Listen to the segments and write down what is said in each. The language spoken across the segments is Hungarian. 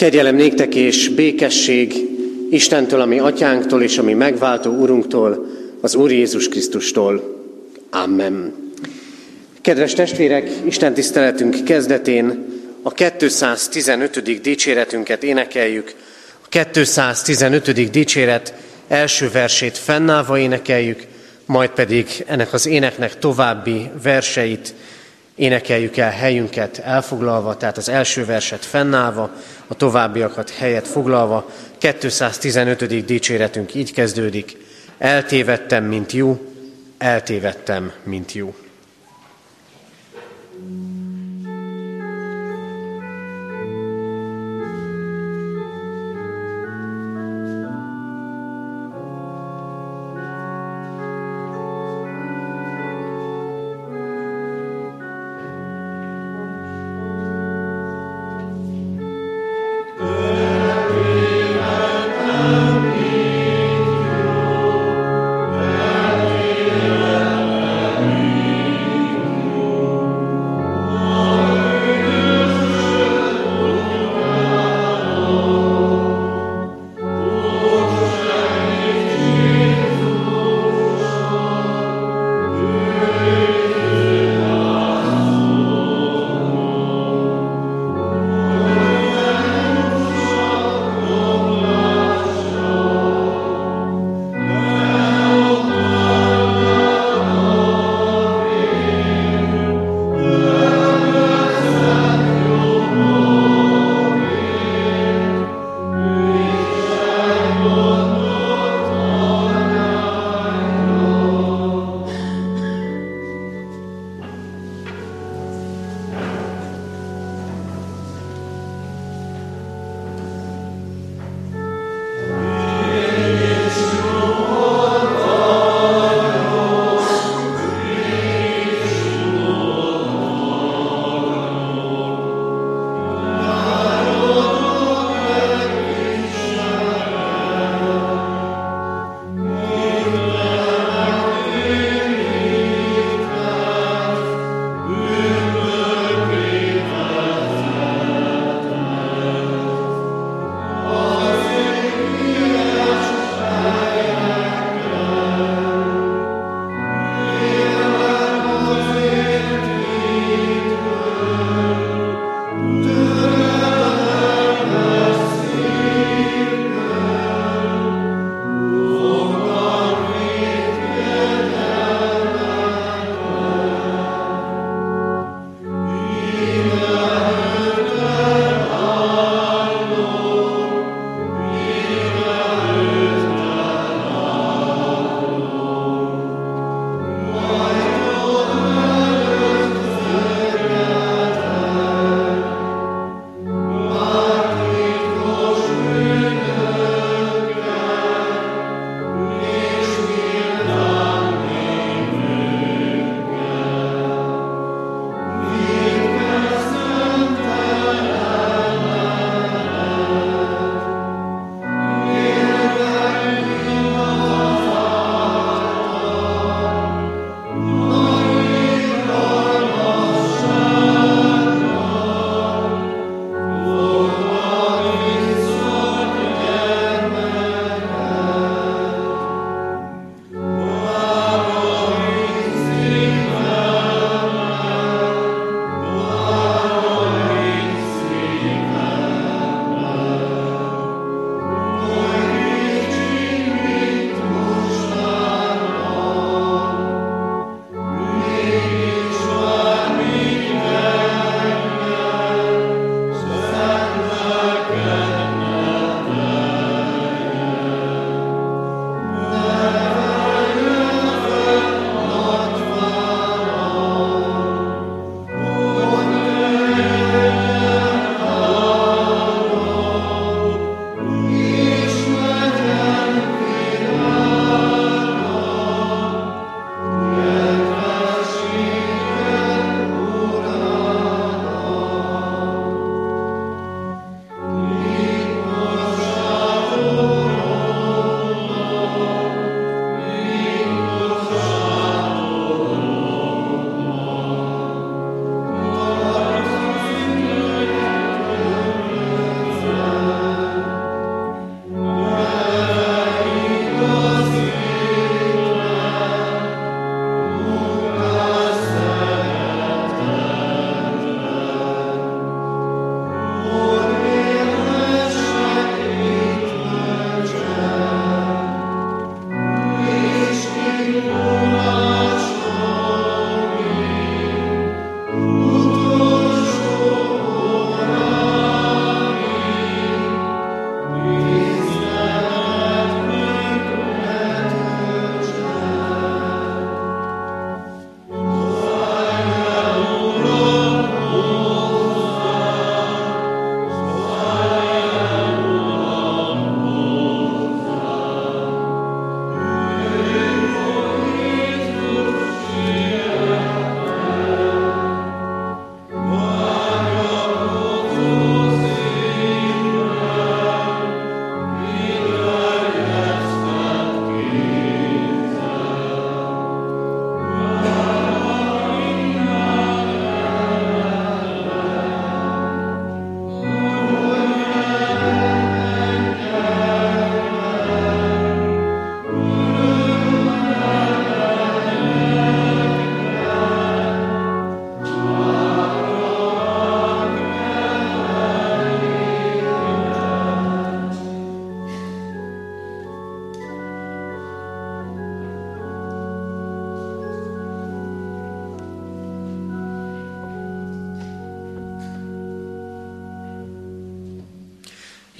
Kegyelem néktek és békesség Istentől, ami atyánktól és ami megváltó Urunktól, az Úr Jézus Krisztustól. Amen. Kedves testvérek, Isten tiszteletünk kezdetén a 215. dicséretünket énekeljük. A 215. dicséret első versét fennállva énekeljük, majd pedig ennek az éneknek további verseit énekeljük el helyünket elfoglalva, tehát az első verset fennállva, a továbbiakat helyet foglalva. 215. dicséretünk így kezdődik. Eltévedtem, mint jó, eltévedtem, mint jó.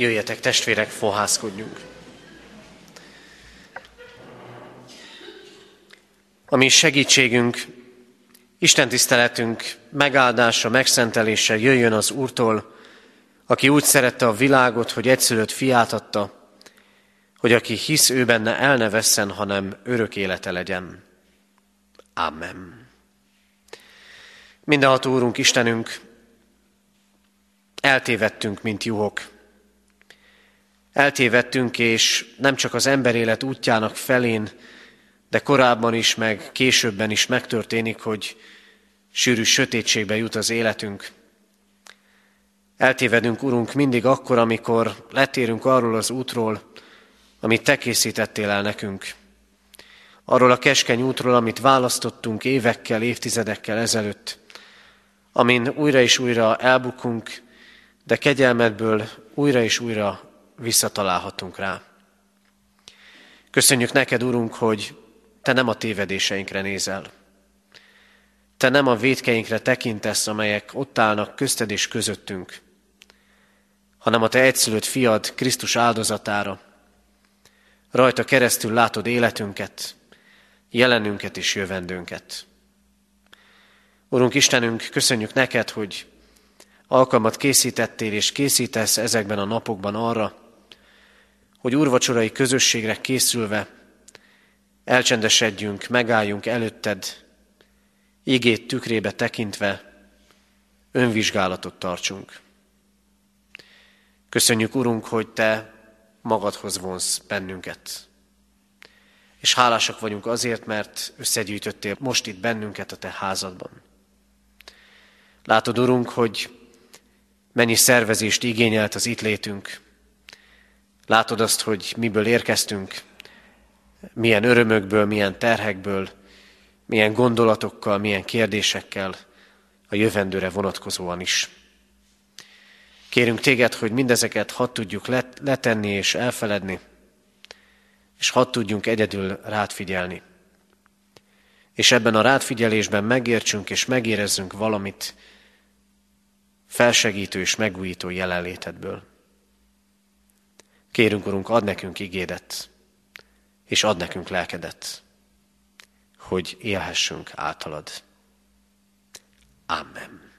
Jöjjetek testvérek, fohászkodjunk. A mi segítségünk, Isten tiszteletünk megáldása, megszentelése jöjjön az Úrtól, aki úgy szerette a világot, hogy egyszülött fiát adta, hogy aki hisz ő benne el ne vesszen, hanem örök élete legyen. Amen. Mindenható Úrunk, Istenünk, eltévedtünk, mint juhok. Eltévedtünk, és nem csak az ember élet útjának felén, de korábban is, meg későbben is megtörténik, hogy sűrű sötétségbe jut az életünk. Eltévedünk, Urunk, mindig akkor, amikor letérünk arról az útról, amit Te készítettél el nekünk. Arról a keskeny útról, amit választottunk évekkel, évtizedekkel ezelőtt, amin újra és újra elbukunk, de kegyelmedből újra és újra visszatalálhatunk rá. Köszönjük neked, Urunk, hogy te nem a tévedéseinkre nézel. Te nem a védkeinkre tekintesz, amelyek ott állnak közted és közöttünk, hanem a te egyszülött fiad Krisztus áldozatára. Rajta keresztül látod életünket, jelenünket és jövendőnket. Urunk Istenünk, köszönjük neked, hogy alkalmat készítettél és készítesz ezekben a napokban arra, hogy úrvacsorai közösségre készülve elcsendesedjünk, megálljunk előtted, igét tükrébe tekintve önvizsgálatot tartsunk. Köszönjük, Urunk, hogy Te magadhoz vonsz bennünket. És hálásak vagyunk azért, mert összegyűjtöttél most itt bennünket a Te házadban. Látod, Urunk, hogy mennyi szervezést igényelt az itt létünk. Látod azt, hogy miből érkeztünk, milyen örömökből, milyen terhekből, milyen gondolatokkal, milyen kérdésekkel a jövendőre vonatkozóan is. Kérünk téged, hogy mindezeket hadd tudjuk letenni és elfeledni, és hadd tudjunk egyedül rád figyelni. És ebben a rádfigyelésben megértsünk és megérezzünk valamit felsegítő és megújító jelenlétedből. Kérünk, Urunk, ad nekünk igédet, és ad nekünk lelkedet, hogy élhessünk általad. Amen.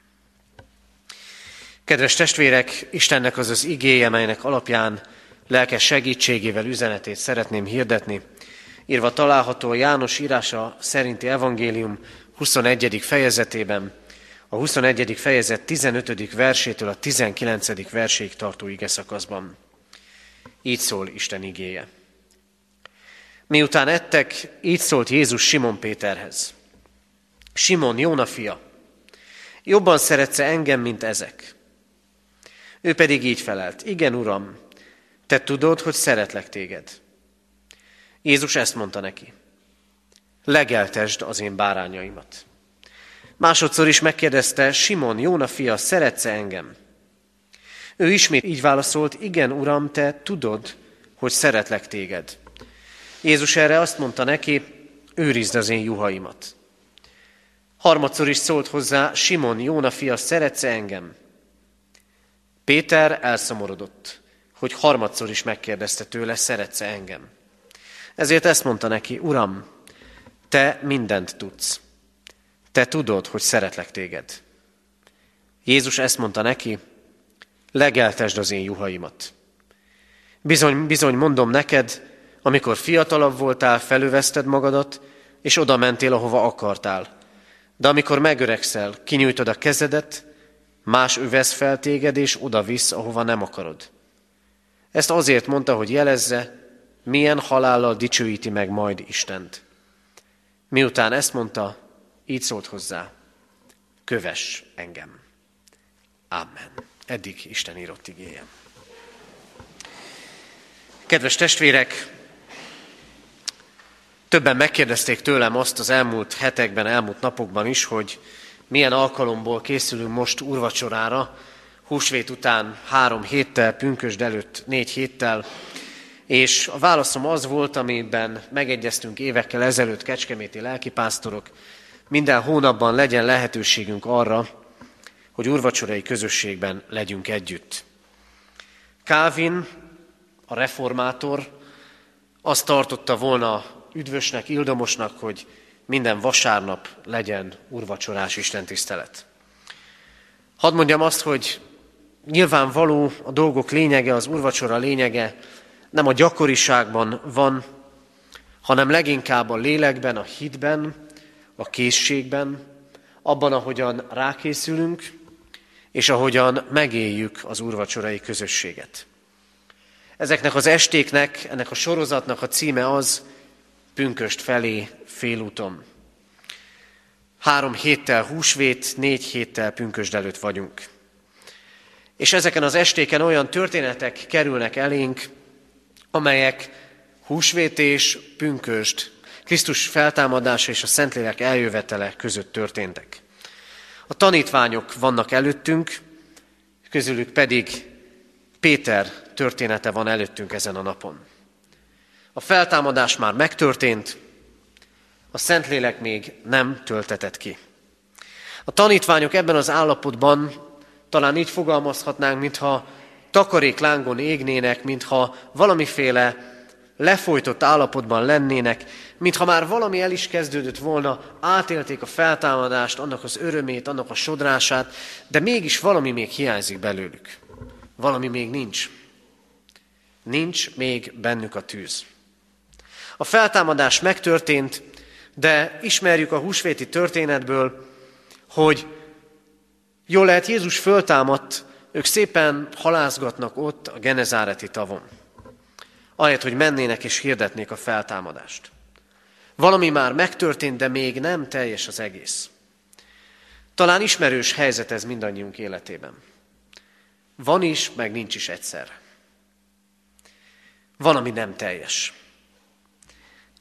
Kedves testvérek, Istennek az az igéje, melynek alapján lelkes segítségével üzenetét szeretném hirdetni. Írva található a János írása szerinti evangélium 21. fejezetében, a 21. fejezet 15. versétől a 19. verséig tartó ige szakaszban. Így szól Isten igéje. Miután ettek, így szólt Jézus Simon Péterhez. Simon, Jóna fia, jobban szeretsz engem, mint ezek? Ő pedig így felelt, igen, Uram, te tudod, hogy szeretlek téged. Jézus ezt mondta neki, legeltesd az én bárányaimat. Másodszor is megkérdezte, Simon, Jóna fia, szeretsz engem? Ő ismét így válaszolt, igen, Uram, te tudod, hogy szeretlek téged. Jézus erre azt mondta neki, őrizd az én juhaimat. Harmadszor is szólt hozzá, Simon, Jóna fia, szeretsz engem? Péter elszomorodott, hogy harmadszor is megkérdezte tőle, szeretsz engem? Ezért ezt mondta neki, Uram, te mindent tudsz. Te tudod, hogy szeretlek téged. Jézus ezt mondta neki, legeltesd az én juhaimat. Bizony, bizony mondom neked, amikor fiatalabb voltál, felöveszted magadat, és oda mentél, ahova akartál. De amikor megöregszel, kinyújtod a kezedet, más övesz fel téged, és oda visz, ahova nem akarod. Ezt azért mondta, hogy jelezze, milyen halállal dicsőíti meg majd Istent. Miután ezt mondta, így szólt hozzá, köves engem. Amen. Eddig Isten írott igéje. Kedves testvérek, többen megkérdezték tőlem azt az elmúlt hetekben, elmúlt napokban is, hogy milyen alkalomból készülünk most úrvacsorára, húsvét után három héttel, pünkösd előtt négy héttel, és a válaszom az volt, amiben megegyeztünk évekkel ezelőtt kecskeméti lelkipásztorok, minden hónapban legyen lehetőségünk arra, hogy úrvacsorai közösségben legyünk együtt. Kávin, a reformátor, azt tartotta volna üdvösnek, ildomosnak, hogy minden vasárnap legyen urvacsorás istentisztelet. Hadd mondjam azt, hogy nyilvánvaló a dolgok lényege, az urvacsora lényege nem a gyakoriságban van, hanem leginkább a lélekben, a hitben, a készségben, abban, ahogyan rákészülünk, és ahogyan megéljük az úrvacsorai közösséget. Ezeknek az estéknek, ennek a sorozatnak a címe az, pünköst felé félúton. Három héttel húsvét, négy héttel pünkösd előtt vagyunk. És ezeken az estéken olyan történetek kerülnek elénk, amelyek húsvét és pünköst, Krisztus feltámadása és a Szentlélek eljövetele között történtek. A tanítványok vannak előttünk, közülük pedig Péter története van előttünk ezen a napon. A feltámadás már megtörtént, a Szentlélek még nem töltetett ki. A tanítványok ebben az állapotban talán így fogalmazhatnánk, mintha takarék lángon égnének, mintha valamiféle lefolytott állapotban lennének, mintha már valami el is kezdődött volna, átélték a feltámadást, annak az örömét, annak a sodrását, de mégis valami még hiányzik belőlük. Valami még nincs. Nincs még bennük a tűz. A feltámadás megtörtént, de ismerjük a húsvéti történetből, hogy jól lehet Jézus föltámadt, ők szépen halázgatnak ott a Genezáreti tavon ahelyett, hogy mennének és hirdetnék a feltámadást. Valami már megtörtént, de még nem teljes az egész. Talán ismerős helyzet ez mindannyiunk életében. Van is, meg nincs is egyszer. Van, ami nem teljes.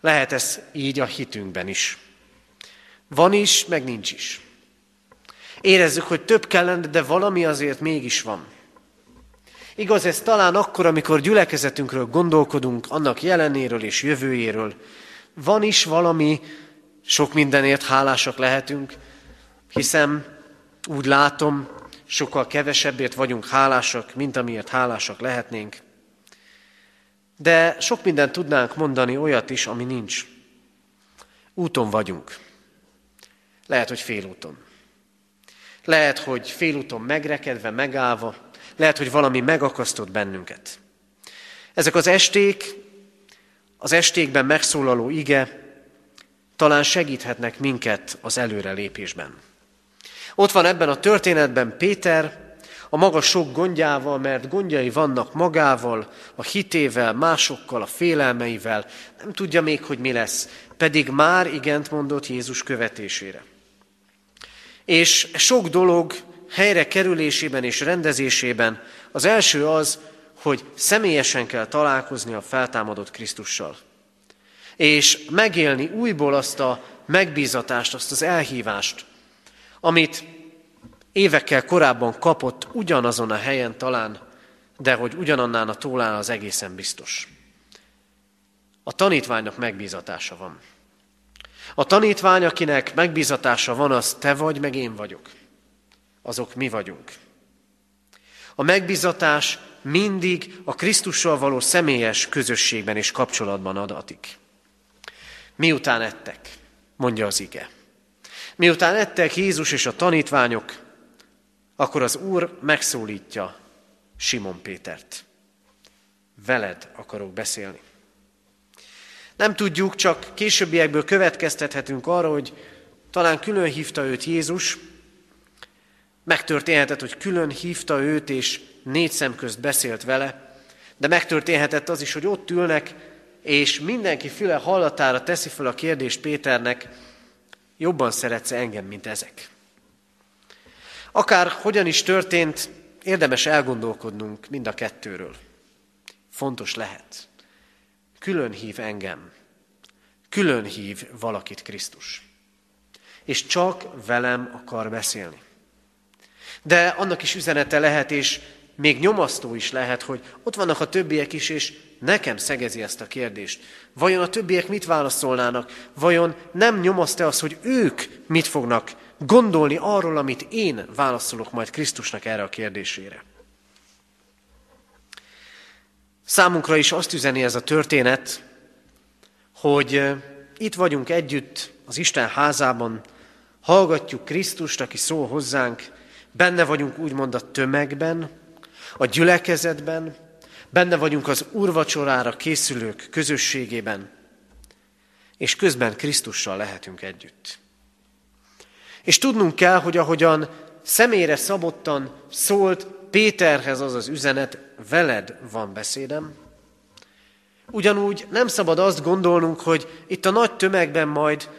Lehet ez így a hitünkben is. Van is, meg nincs is. Érezzük, hogy több kellene, de valami azért mégis van. Igaz, ez talán akkor, amikor gyülekezetünkről gondolkodunk, annak jelenéről és jövőjéről. Van is valami, sok mindenért hálásak lehetünk, hiszen úgy látom, sokkal kevesebbért vagyunk hálásak, mint amiért hálásak lehetnénk. De sok mindent tudnánk mondani olyat is, ami nincs. Úton vagyunk. Lehet, hogy félúton. Lehet, hogy félúton megrekedve, megállva, lehet, hogy valami megakasztott bennünket. Ezek az esték, az estékben megszólaló ige talán segíthetnek minket az előrelépésben. Ott van ebben a történetben Péter, a maga sok gondjával, mert gondjai vannak magával, a hitével, másokkal, a félelmeivel, nem tudja még, hogy mi lesz, pedig már igent mondott Jézus követésére. És sok dolog helyre kerülésében és rendezésében az első az, hogy személyesen kell találkozni a feltámadott Krisztussal. És megélni újból azt a megbízatást, azt az elhívást, amit évekkel korábban kapott ugyanazon a helyen talán, de hogy ugyanannál a tólán az egészen biztos. A tanítványnak megbízatása van. A tanítvány, akinek megbízatása van, az te vagy, meg én vagyok azok mi vagyunk. A megbizatás mindig a Krisztussal való személyes közösségben és kapcsolatban adatik. Miután ettek, mondja az ige. Miután ettek Jézus és a tanítványok, akkor az Úr megszólítja Simon Pétert. Veled akarok beszélni. Nem tudjuk, csak későbbiekből következtethetünk arra, hogy talán külön hívta őt Jézus, Megtörténhetett, hogy külön hívta őt, és négy szem közt beszélt vele, de megtörténhetett az is, hogy ott ülnek, és mindenki füle hallatára teszi fel a kérdést Péternek, jobban szeretsz engem, mint ezek. Akár hogyan is történt, érdemes elgondolkodnunk mind a kettőről. Fontos lehet. Külön hív engem. Külön hív valakit Krisztus. És csak velem akar beszélni. De annak is üzenete lehet, és még nyomasztó is lehet, hogy ott vannak a többiek is, és nekem szegezi ezt a kérdést. Vajon a többiek mit válaszolnának? Vajon nem nyomaszt-e az, hogy ők mit fognak gondolni arról, amit én válaszolok majd Krisztusnak erre a kérdésére? Számunkra is azt üzeni ez a történet, hogy itt vagyunk együtt az Isten házában, hallgatjuk Krisztust, aki szól hozzánk, benne vagyunk úgymond a tömegben, a gyülekezetben, benne vagyunk az urvacsorára készülők közösségében, és közben Krisztussal lehetünk együtt. És tudnunk kell, hogy ahogyan személyre szabottan szólt Péterhez az az üzenet, veled van beszédem, ugyanúgy nem szabad azt gondolnunk, hogy itt a nagy tömegben majd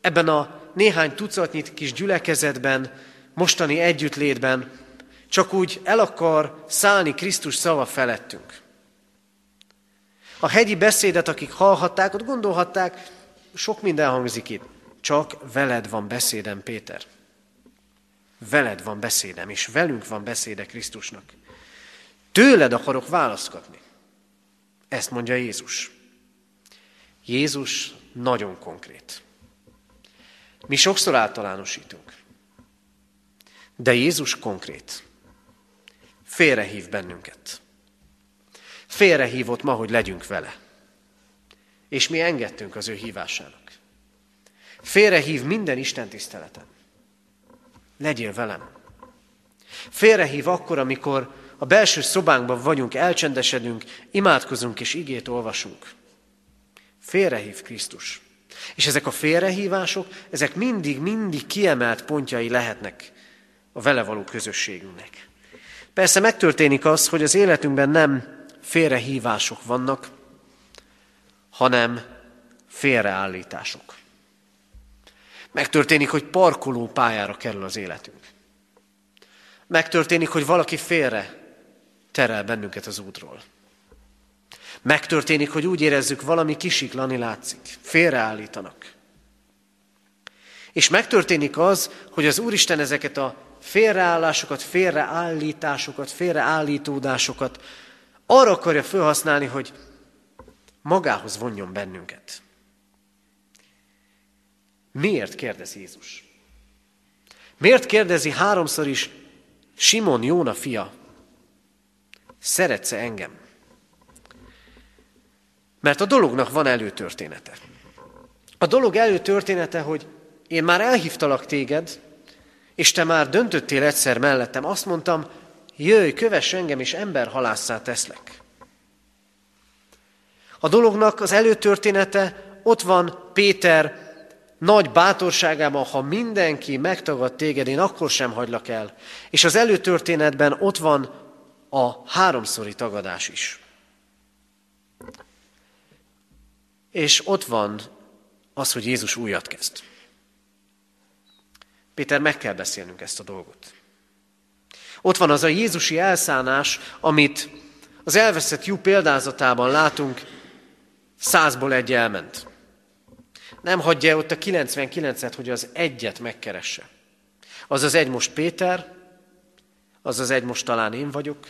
ebben a néhány tucatnyi kis gyülekezetben, mostani együttlétben csak úgy el akar szállni Krisztus szava felettünk. A hegyi beszédet, akik hallhatták, ott gondolhatták, sok minden hangzik itt. Csak veled van beszédem, Péter. Veled van beszédem, és velünk van beszéde Krisztusnak. Tőled akarok válaszkatni. Ezt mondja Jézus. Jézus nagyon konkrét. Mi sokszor általánosítunk. De Jézus konkrét. Félrehív bennünket. Félrehívott ma, hogy legyünk vele. És mi engedtünk az ő hívásának. Félrehív minden Isten tiszteleten. Legyél velem. Félrehív akkor, amikor a belső szobánkban vagyunk, elcsendesedünk, imádkozunk és igét olvasunk. Félrehív Krisztus. És ezek a félrehívások, ezek mindig, mindig kiemelt pontjai lehetnek a vele való közösségünknek. Persze megtörténik az, hogy az életünkben nem félrehívások vannak, hanem félreállítások. Megtörténik, hogy parkoló pályára kerül az életünk. Megtörténik, hogy valaki félre terel bennünket az útról. Megtörténik, hogy úgy érezzük, valami kisiklani látszik, félreállítanak. És megtörténik az, hogy az Úristen ezeket a félreállásokat, félreállításokat, félreállítódásokat arra akarja felhasználni, hogy magához vonjon bennünket. Miért kérdez Jézus? Miért kérdezi háromszor is Simon Jóna fia, szeretsz-e engem? Mert a dolognak van előtörténete. A dolog előtörténete, hogy én már elhívtalak téged, és te már döntöttél egyszer mellettem. Azt mondtam, jöjj, kövess engem, és emberhalásszá teszlek. A dolognak az előtörténete ott van Péter nagy bátorságában, ha mindenki megtagad téged, én akkor sem hagylak el. És az előtörténetben ott van a háromszori tagadás is. És ott van az, hogy Jézus újat kezd. Péter, meg kell beszélnünk ezt a dolgot. Ott van az a Jézusi elszánás, amit az elveszett jó példázatában látunk, százból egy elment. Nem hagyja ott a 99-et, hogy az egyet megkeresse. Az az egy most Péter, az az egy most talán én vagyok,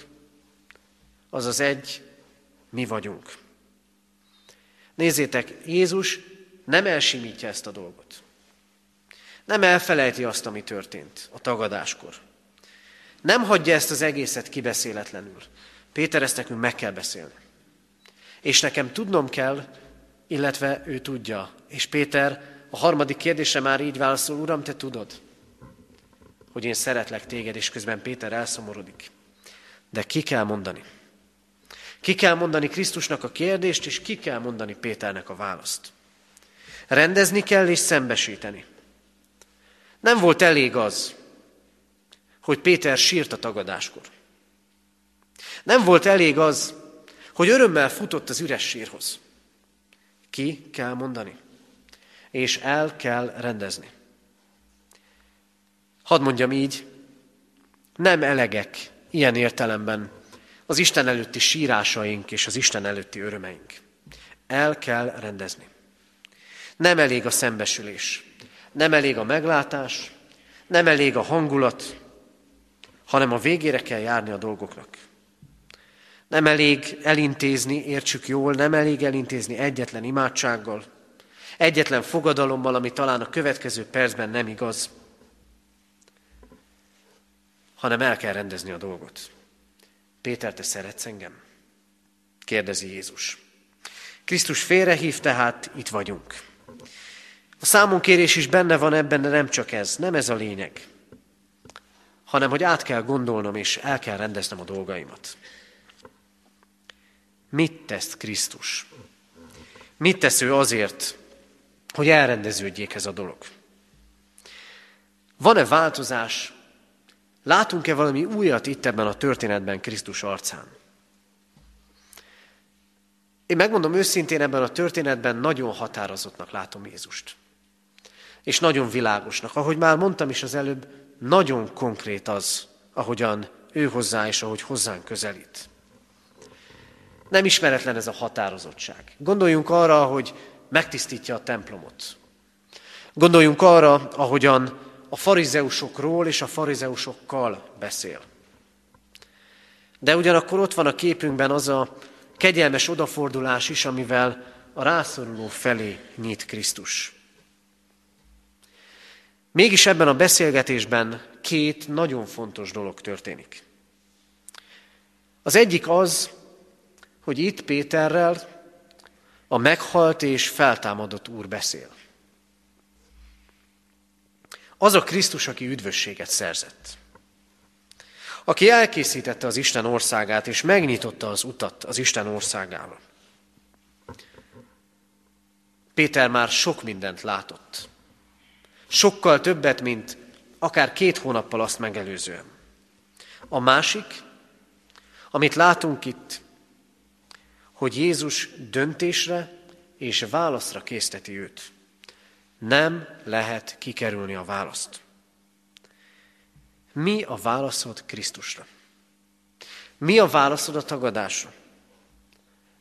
az az egy mi vagyunk. Nézzétek, Jézus nem elsimítja ezt a dolgot. Nem elfelejti azt, ami történt a tagadáskor. Nem hagyja ezt az egészet kibeszéletlenül. Péter, ezt nekünk meg kell beszélni. És nekem tudnom kell, illetve ő tudja. És Péter a harmadik kérdése már így válaszol, Uram, te tudod, hogy én szeretlek téged, és közben Péter elszomorodik. De ki kell mondani? Ki kell mondani Krisztusnak a kérdést, és ki kell mondani Péternek a választ. Rendezni kell és szembesíteni. Nem volt elég az, hogy Péter sírt a tagadáskor. Nem volt elég az, hogy örömmel futott az üres sírhoz. Ki kell mondani, és el kell rendezni. Hadd mondjam így, nem elegek ilyen értelemben az Isten előtti sírásaink és az Isten előtti örömeink. El kell rendezni. Nem elég a szembesülés, nem elég a meglátás, nem elég a hangulat, hanem a végére kell járni a dolgoknak. Nem elég elintézni, értsük jól, nem elég elintézni egyetlen imádsággal, egyetlen fogadalommal, ami talán a következő percben nem igaz, hanem el kell rendezni a dolgot. Péter, te szeretsz engem? kérdezi Jézus. Krisztus félrehív, tehát itt vagyunk. A számonkérés is benne van ebben, de nem csak ez, nem ez a lényeg, hanem hogy át kell gondolnom és el kell rendeznem a dolgaimat. Mit tesz Krisztus? Mit tesz ő azért, hogy elrendeződjék ez a dolog? Van-e változás? Látunk-e valami újat itt ebben a történetben Krisztus arcán? Én megmondom őszintén, ebben a történetben nagyon határozottnak látom Jézust. És nagyon világosnak. Ahogy már mondtam is az előbb, nagyon konkrét az, ahogyan ő hozzá és ahogy hozzánk közelít. Nem ismeretlen ez a határozottság. Gondoljunk arra, hogy megtisztítja a templomot. Gondoljunk arra, ahogyan a farizeusokról és a farizeusokkal beszél. De ugyanakkor ott van a képünkben az a kegyelmes odafordulás is, amivel a rászoruló felé nyit Krisztus. Mégis ebben a beszélgetésben két nagyon fontos dolog történik. Az egyik az, hogy itt Péterrel a meghalt és feltámadott Úr beszél. Az a Krisztus, aki üdvösséget szerzett. Aki elkészítette az Isten országát, és megnyitotta az utat az Isten országával. Péter már sok mindent látott. Sokkal többet, mint akár két hónappal azt megelőzően. A másik, amit látunk itt, hogy Jézus döntésre és válaszra készteti őt. Nem lehet kikerülni a választ. Mi a válaszod Krisztusra? Mi a válaszod a tagadásra?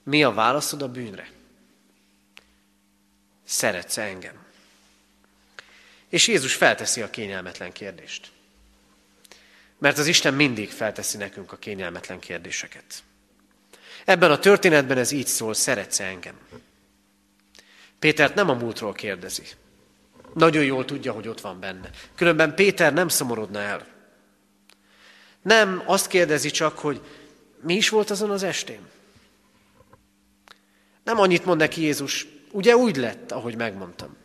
Mi a válaszod a bűnre? Szeretsz engem? És Jézus felteszi a kényelmetlen kérdést. Mert az Isten mindig felteszi nekünk a kényelmetlen kérdéseket. Ebben a történetben ez így szól, szeretsz -e engem? Pétert nem a múltról kérdezi. Nagyon jól tudja, hogy ott van benne. Különben Péter nem szomorodna el. Nem azt kérdezi csak, hogy mi is volt azon az estén. Nem annyit mond neki Jézus, ugye úgy lett, ahogy megmondtam.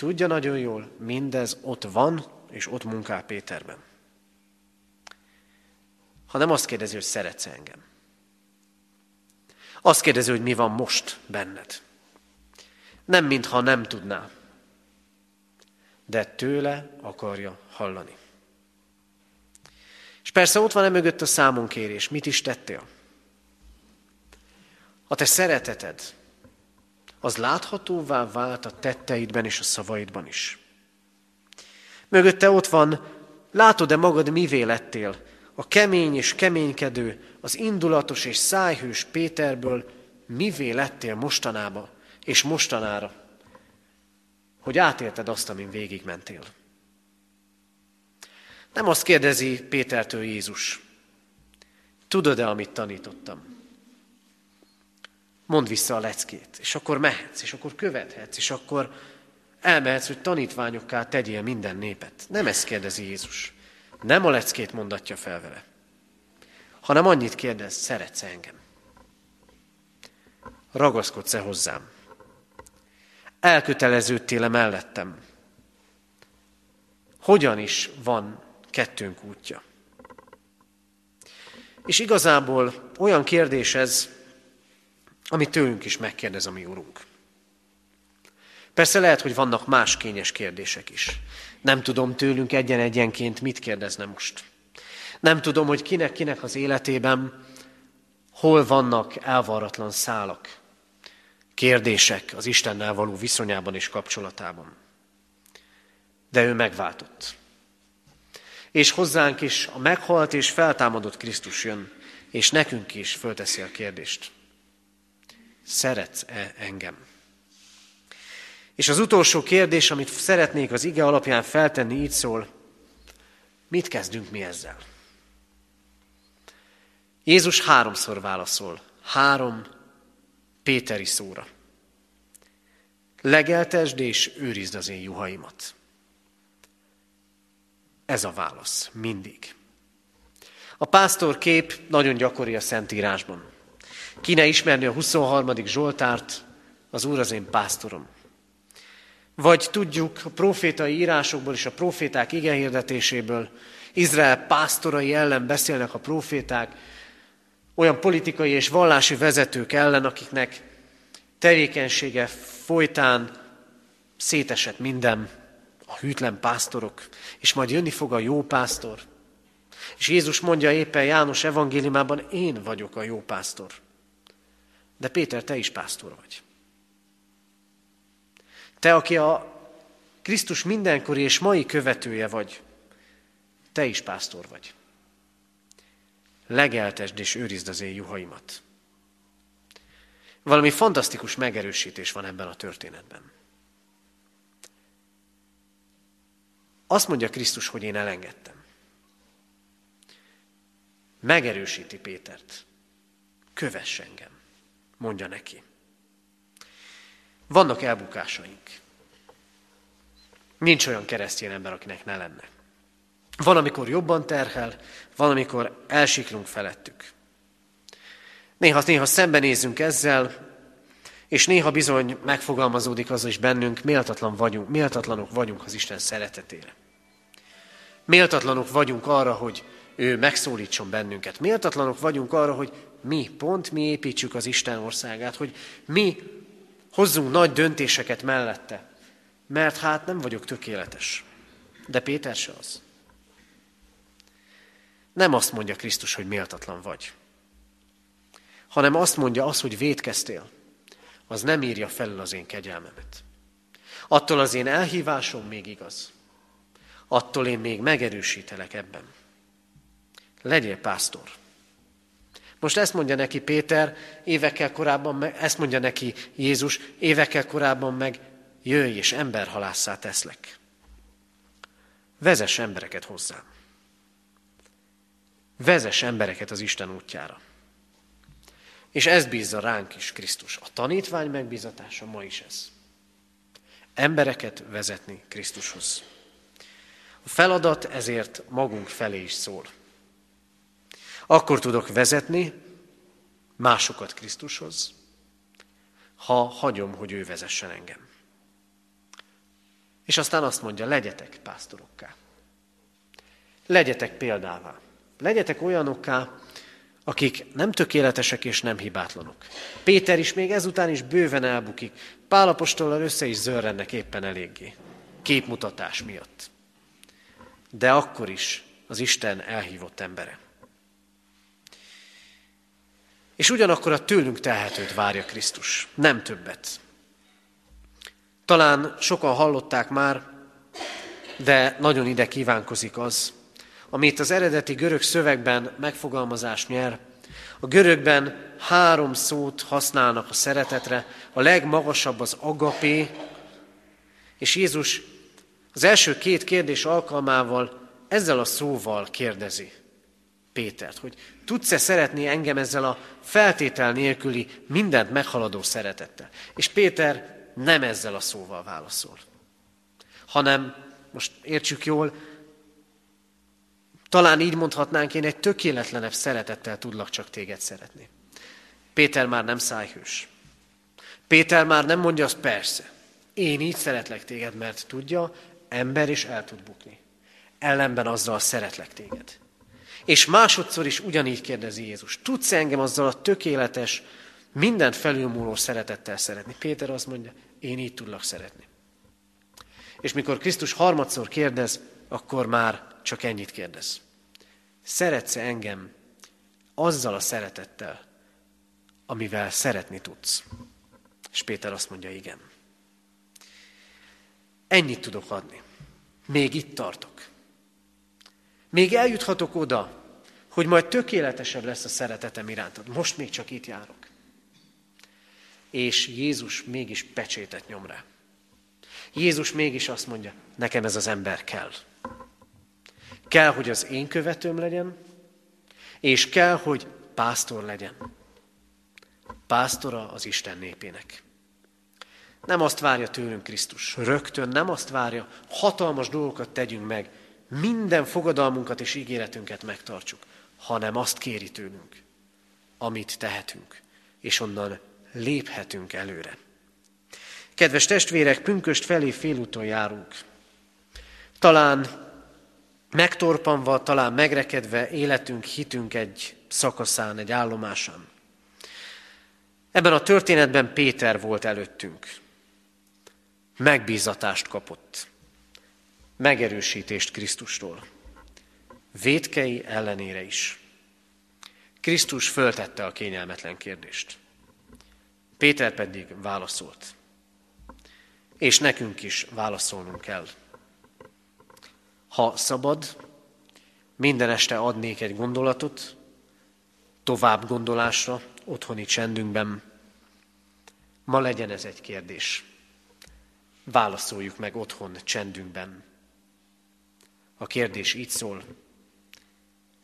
Tudja nagyon jól, mindez ott van, és ott munkál Péterben. Ha nem azt kérdezi, hogy szeretsz engem. Azt kérdezi, hogy mi van most benned. Nem, mintha nem tudná, de tőle akarja hallani. És persze ott van e mögött a számonkérés. Mit is tettél? A te szereteted, az láthatóvá vált a tetteidben és a szavaidban is. Mögötte ott van, látod-e magad mivé lettél, a kemény és keménykedő, az indulatos és szájhős Péterből mivé lettél mostanába és mostanára, hogy átélted azt, amin végigmentél. Nem azt kérdezi Pétertől Jézus, tudod-e, amit tanítottam? Mondd vissza a leckét, és akkor mehetsz, és akkor követhetsz, és akkor elmehetsz, hogy tanítványokká tegyél minden népet. Nem ezt kérdezi Jézus. Nem a leckét mondatja fel vele, hanem annyit kérdez, szeretsz engem? Ragaszkodsz-e hozzám? Elköteleződtél-e mellettem? Hogyan is van kettőnk útja? És igazából olyan kérdés ez, amit tőlünk is megkérdez a mi Urunk. Persze lehet, hogy vannak más kényes kérdések is. Nem tudom tőlünk egyen-egyenként mit kérdezne most. Nem tudom, hogy kinek-kinek az életében hol vannak elvarratlan szálak, kérdések az Istennel való viszonyában és kapcsolatában. De ő megváltott. És hozzánk is a meghalt és feltámadott Krisztus jön, és nekünk is fölteszi a kérdést szeretsz-e engem? És az utolsó kérdés, amit szeretnék az ige alapján feltenni, így szól, mit kezdünk mi ezzel? Jézus háromszor válaszol, három Péteri szóra. Legeltesd és őrizd az én juhaimat. Ez a válasz, mindig. A pásztor kép nagyon gyakori a Szentírásban. Ki ne ismerni a 23. Zsoltárt, az Úr az én pásztorom. Vagy tudjuk a profétai írásokból és a proféták igehirdetéséből, Izrael pásztorai ellen beszélnek a proféták, olyan politikai és vallási vezetők ellen, akiknek tevékenysége folytán szétesett minden, a hűtlen pásztorok, és majd jönni fog a jó pásztor. És Jézus mondja éppen János evangéliumában, én vagyok a jó pásztor. De Péter, te is pásztor vagy. Te, aki a Krisztus mindenkori és mai követője vagy, te is pásztor vagy. Legeltesd és őrizd az én juhaimat. Valami fantasztikus megerősítés van ebben a történetben. Azt mondja Krisztus, hogy én elengedtem. Megerősíti Pétert. Kövess engem, mondja neki. Vannak elbukásaink. Nincs olyan keresztény ember, akinek ne lenne. Van, amikor jobban terhel, van, amikor elsiklunk felettük. Néha, néha szembenézünk ezzel, és néha bizony megfogalmazódik az is bennünk, méltatlan vagyunk, méltatlanok vagyunk az Isten szeretetére. Méltatlanok vagyunk arra, hogy ő megszólítson bennünket. Méltatlanok vagyunk arra, hogy mi, pont mi építsük az Isten országát, hogy mi hozzunk nagy döntéseket mellette, mert hát nem vagyok tökéletes. De Péter se az. Nem azt mondja Krisztus, hogy méltatlan vagy, hanem azt mondja az, hogy védkeztél, az nem írja felül az én kegyelmemet. Attól az én elhívásom még igaz. Attól én még megerősítelek ebben. Legyél pásztor. Most ezt mondja neki Péter, évekkel korábban, meg, ezt mondja neki Jézus, évekkel korábban meg, jöjj és emberhalásszá teszlek. Vezess embereket hozzám. Vezess embereket az Isten útjára. És ez bízza ránk is Krisztus. A tanítvány megbízatása ma is ez. Embereket vezetni Krisztushoz. A feladat ezért magunk felé is szól. Akkor tudok vezetni másokat Krisztushoz, ha hagyom, hogy ő vezessen engem. És aztán azt mondja, legyetek pásztorokká. Legyetek példává. Legyetek olyanokká, akik nem tökéletesek és nem hibátlanok. Péter is még ezután is bőven elbukik. Pálapostollal össze is zörrennek éppen eléggé. Képmutatás miatt. De akkor is az Isten elhívott embere. És ugyanakkor a tőlünk telhetőt várja Krisztus, nem többet. Talán sokan hallották már, de nagyon ide kívánkozik az, amit az eredeti görög szövegben megfogalmazást nyer. A görögben három szót használnak a szeretetre, a legmagasabb az agapé, és Jézus az első két kérdés alkalmával ezzel a szóval kérdezi Pétert, hogy tudsz-e szeretni engem ezzel a feltétel nélküli, mindent meghaladó szeretettel? És Péter nem ezzel a szóval válaszol, hanem, most értsük jól, talán így mondhatnánk, én egy tökéletlenebb szeretettel tudlak csak téged szeretni. Péter már nem szájhős. Péter már nem mondja azt, persze, én így szeretlek téged, mert tudja, ember is el tud bukni. Ellenben azzal szeretlek téged. És másodszor is ugyanígy kérdezi Jézus, tudsz engem azzal a tökéletes, mindent felülmúló szeretettel szeretni? Péter azt mondja, én így tudlak szeretni. És mikor Krisztus harmadszor kérdez, akkor már csak ennyit kérdez. Szeretsz-e engem azzal a szeretettel, amivel szeretni tudsz? És Péter azt mondja, igen. Ennyit tudok adni. Még itt tartok. Még eljuthatok oda, hogy majd tökéletesebb lesz a szeretetem irántad. Most még csak itt járok. És Jézus mégis pecsétet nyom rá. Jézus mégis azt mondja, nekem ez az ember kell. Kell, hogy az én követőm legyen, és kell, hogy pásztor legyen. Pásztora az Isten népének. Nem azt várja tőlünk Krisztus, rögtön nem azt várja, hatalmas dolgokat tegyünk meg, minden fogadalmunkat és ígéretünket megtartsuk, hanem azt kéri tőlünk, amit tehetünk. és onnan léphetünk előre. Kedves testvérek, pünköst felé félúton járunk. Talán megtorpanva, talán megrekedve életünk, hitünk egy szakaszán, egy állomásán. Ebben a történetben Péter volt előttünk. Megbízatást kapott. Megerősítést Krisztustól. Vétkei ellenére is. Krisztus föltette a kényelmetlen kérdést. Péter pedig válaszolt. És nekünk is válaszolnunk kell. Ha szabad, minden este adnék egy gondolatot, tovább gondolásra, otthoni csendünkben. Ma legyen ez egy kérdés. Válaszoljuk meg otthon csendünkben. A kérdés így szól,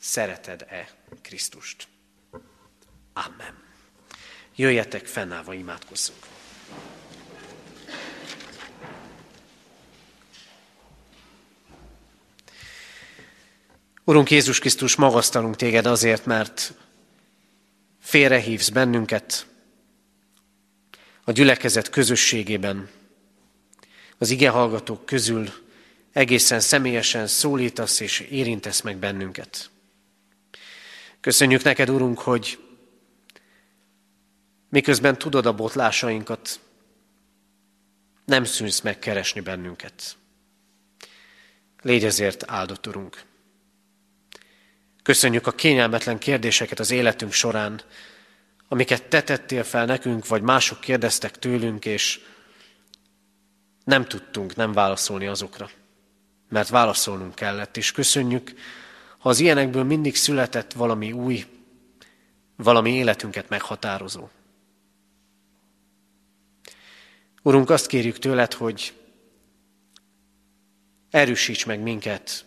szereted-e Krisztust? Amen. Jöjjetek fennállva, imádkozzunk. Urunk Jézus Krisztus, magasztalunk téged azért, mert félrehívsz bennünket a gyülekezet közösségében, az ige hallgatók közül egészen személyesen szólítasz és érintesz meg bennünket. Köszönjük neked, Urunk, hogy miközben tudod a botlásainkat, nem szűnsz meg keresni bennünket. Légy ezért áldott, Urunk. Köszönjük a kényelmetlen kérdéseket az életünk során, amiket te tettél fel nekünk, vagy mások kérdeztek tőlünk, és nem tudtunk nem válaszolni azokra, mert válaszolnunk kellett, és köszönjük, az ilyenekből mindig született valami új, valami életünket meghatározó. Urunk, azt kérjük tőled, hogy erősíts meg minket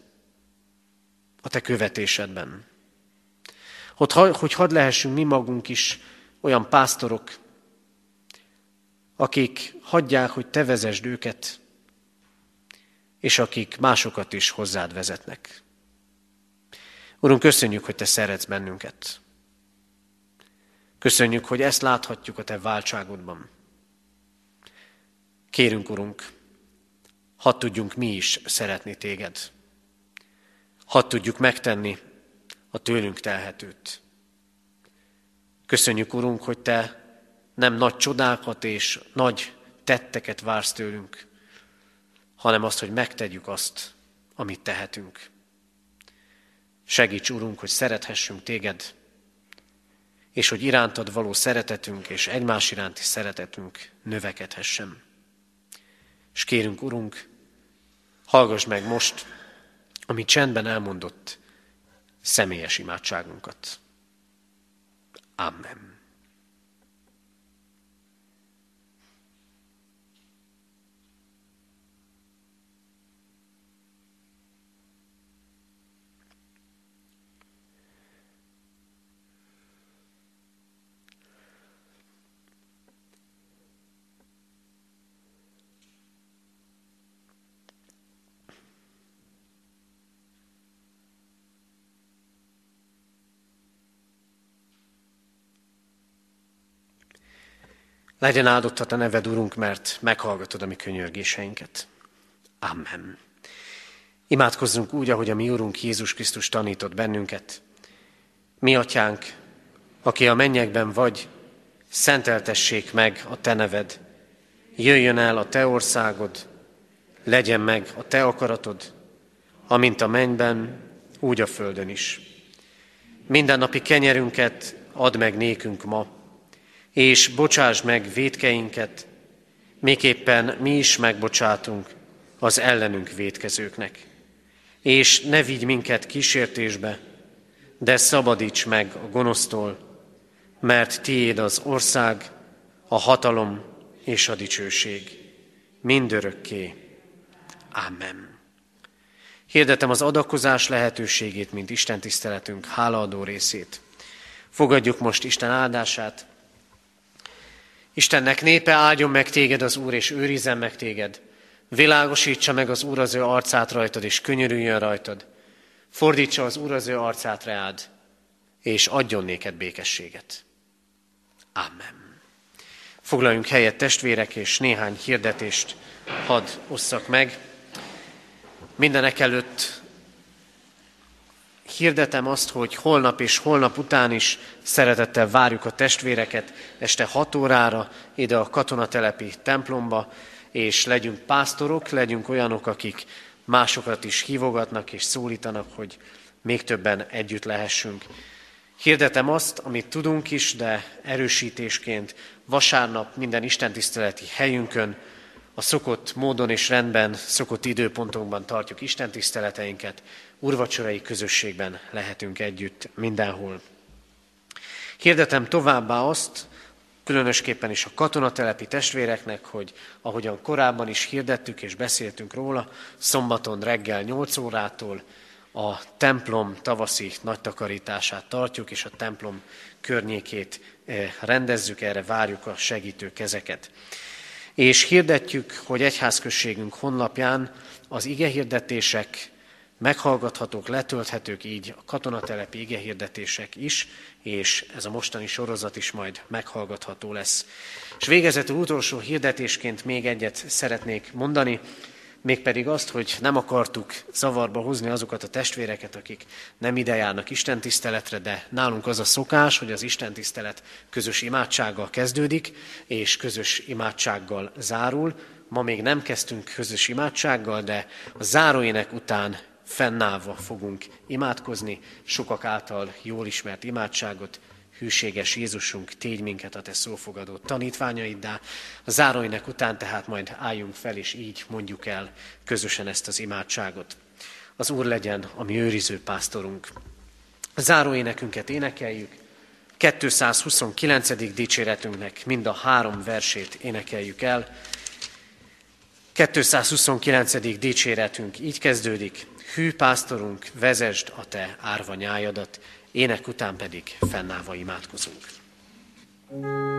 a te követésedben. Hogy, hogy hadd lehessünk mi magunk is olyan pásztorok, akik hagyják, hogy te vezesd őket, és akik másokat is hozzád vezetnek. Urunk, köszönjük, hogy Te szeretsz bennünket. Köszönjük, hogy ezt láthatjuk a Te váltságodban. Kérünk, Urunk, hadd tudjunk mi is szeretni Téged. Hadd tudjuk megtenni a tőlünk telhetőt. Köszönjük, Urunk, hogy Te nem nagy csodákat és nagy tetteket vársz tőlünk, hanem azt, hogy megtegyük azt, amit tehetünk. Segíts, Urunk, hogy szerethessünk Téged, és hogy irántad való szeretetünk és egymás iránti szeretetünk növekedhessen. És kérünk, Urunk, hallgass meg most, ami csendben elmondott személyes imádságunkat. Amen. Legyen áldottat a neved, Urunk, mert meghallgatod a mi könyörgéseinket. Amen. Imádkozzunk úgy, ahogy a mi Urunk Jézus Krisztus tanított bennünket. Mi, Atyánk, aki a mennyekben vagy, szenteltessék meg a Te neved. Jöjjön el a Te országod, legyen meg a Te akaratod, amint a mennyben, úgy a földön is. Minden napi kenyerünket add meg nékünk ma, és bocsáss meg védkeinket, miképpen mi is megbocsátunk az ellenünk védkezőknek. És ne vigy minket kísértésbe, de szabadíts meg a gonosztól, mert tiéd az ország, a hatalom és a dicsőség, mindörökké. Amen. Hirdetem az adakozás lehetőségét, mint Isten tiszteletünk hálaadó részét. Fogadjuk most Isten áldását, Istennek népe áldjon meg téged az Úr, és őrizzen meg téged. Világosítsa meg az Úr az ő arcát rajtad, és könyörüljön rajtad. Fordítsa az Úr az ő arcát reád, és adjon néked békességet. Amen. Foglaljunk helyet testvérek, és néhány hirdetést hadd osszak meg. Mindenek előtt hirdetem azt, hogy holnap és holnap után is szeretettel várjuk a testvéreket este 6 órára ide a katonatelepi templomba, és legyünk pásztorok, legyünk olyanok, akik másokat is hívogatnak és szólítanak, hogy még többen együtt lehessünk. Hirdetem azt, amit tudunk is, de erősítésként vasárnap minden istentiszteleti helyünkön, a szokott módon és rendben, szokott időpontokban tartjuk istentiszteleteinket, urvacsorai közösségben lehetünk együtt mindenhol. Hirdetem továbbá azt, különösképpen is a katonatelepi testvéreknek, hogy ahogyan korábban is hirdettük és beszéltünk róla, szombaton reggel 8 órától a templom tavaszi nagytakarítását tartjuk, és a templom környékét eh, rendezzük, erre várjuk a segítő kezeket. És hirdetjük, hogy egyházközségünk honlapján az igehirdetések meghallgathatók, letölthetők így a katonatelepi igehirdetések is, és ez a mostani sorozat is majd meghallgatható lesz. És végezetül utolsó hirdetésként még egyet szeretnék mondani, mégpedig azt, hogy nem akartuk zavarba hozni azokat a testvéreket, akik nem ide járnak istentiszteletre, de nálunk az a szokás, hogy az istentisztelet közös imádsággal kezdődik, és közös imádsággal zárul. Ma még nem kezdtünk közös imádsággal, de a záróének után fennállva fogunk imádkozni, sokak által jól ismert imádságot, hűséges Jézusunk, tégy minket a te szófogadó tanítványaiddá. A záróinek után tehát majd álljunk fel, és így mondjuk el közösen ezt az imádságot. Az Úr legyen a mi őriző pásztorunk. A záróénekünket énekeljük, 229. dicséretünknek mind a három versét énekeljük el. 229. dicséretünk így kezdődik. Hű pásztorunk, vezesd a te árva nyájadat, ének után pedig fennállva imádkozunk. thank you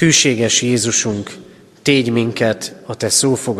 Hűséges Jézusunk, tégy minket a Te szófogadó